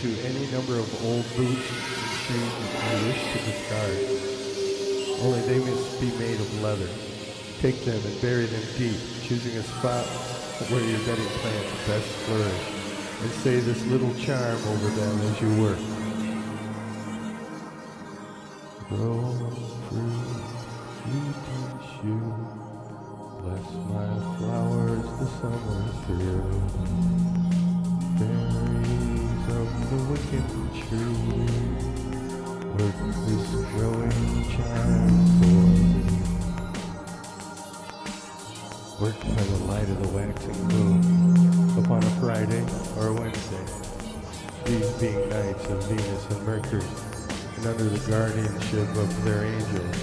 to any number of old boots and shoes you wish to discard. Only they must be made of leather. Take them and bury them deep, choosing a spot where your bedding plants best flourish, and say this little charm over them as you work. Grow fruit, eat and shoe. Bless my flowers the summer through. Berries of the wicked tree. Work this growing charm for me. Work by the light of the waxing moon upon a Friday or a Wednesday. These being nights of Venus and Mercury, and under the guardianship of their angels,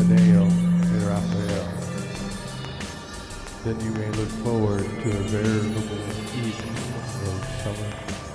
Anael and Raphael. Then you may look forward to a veritable evening of summer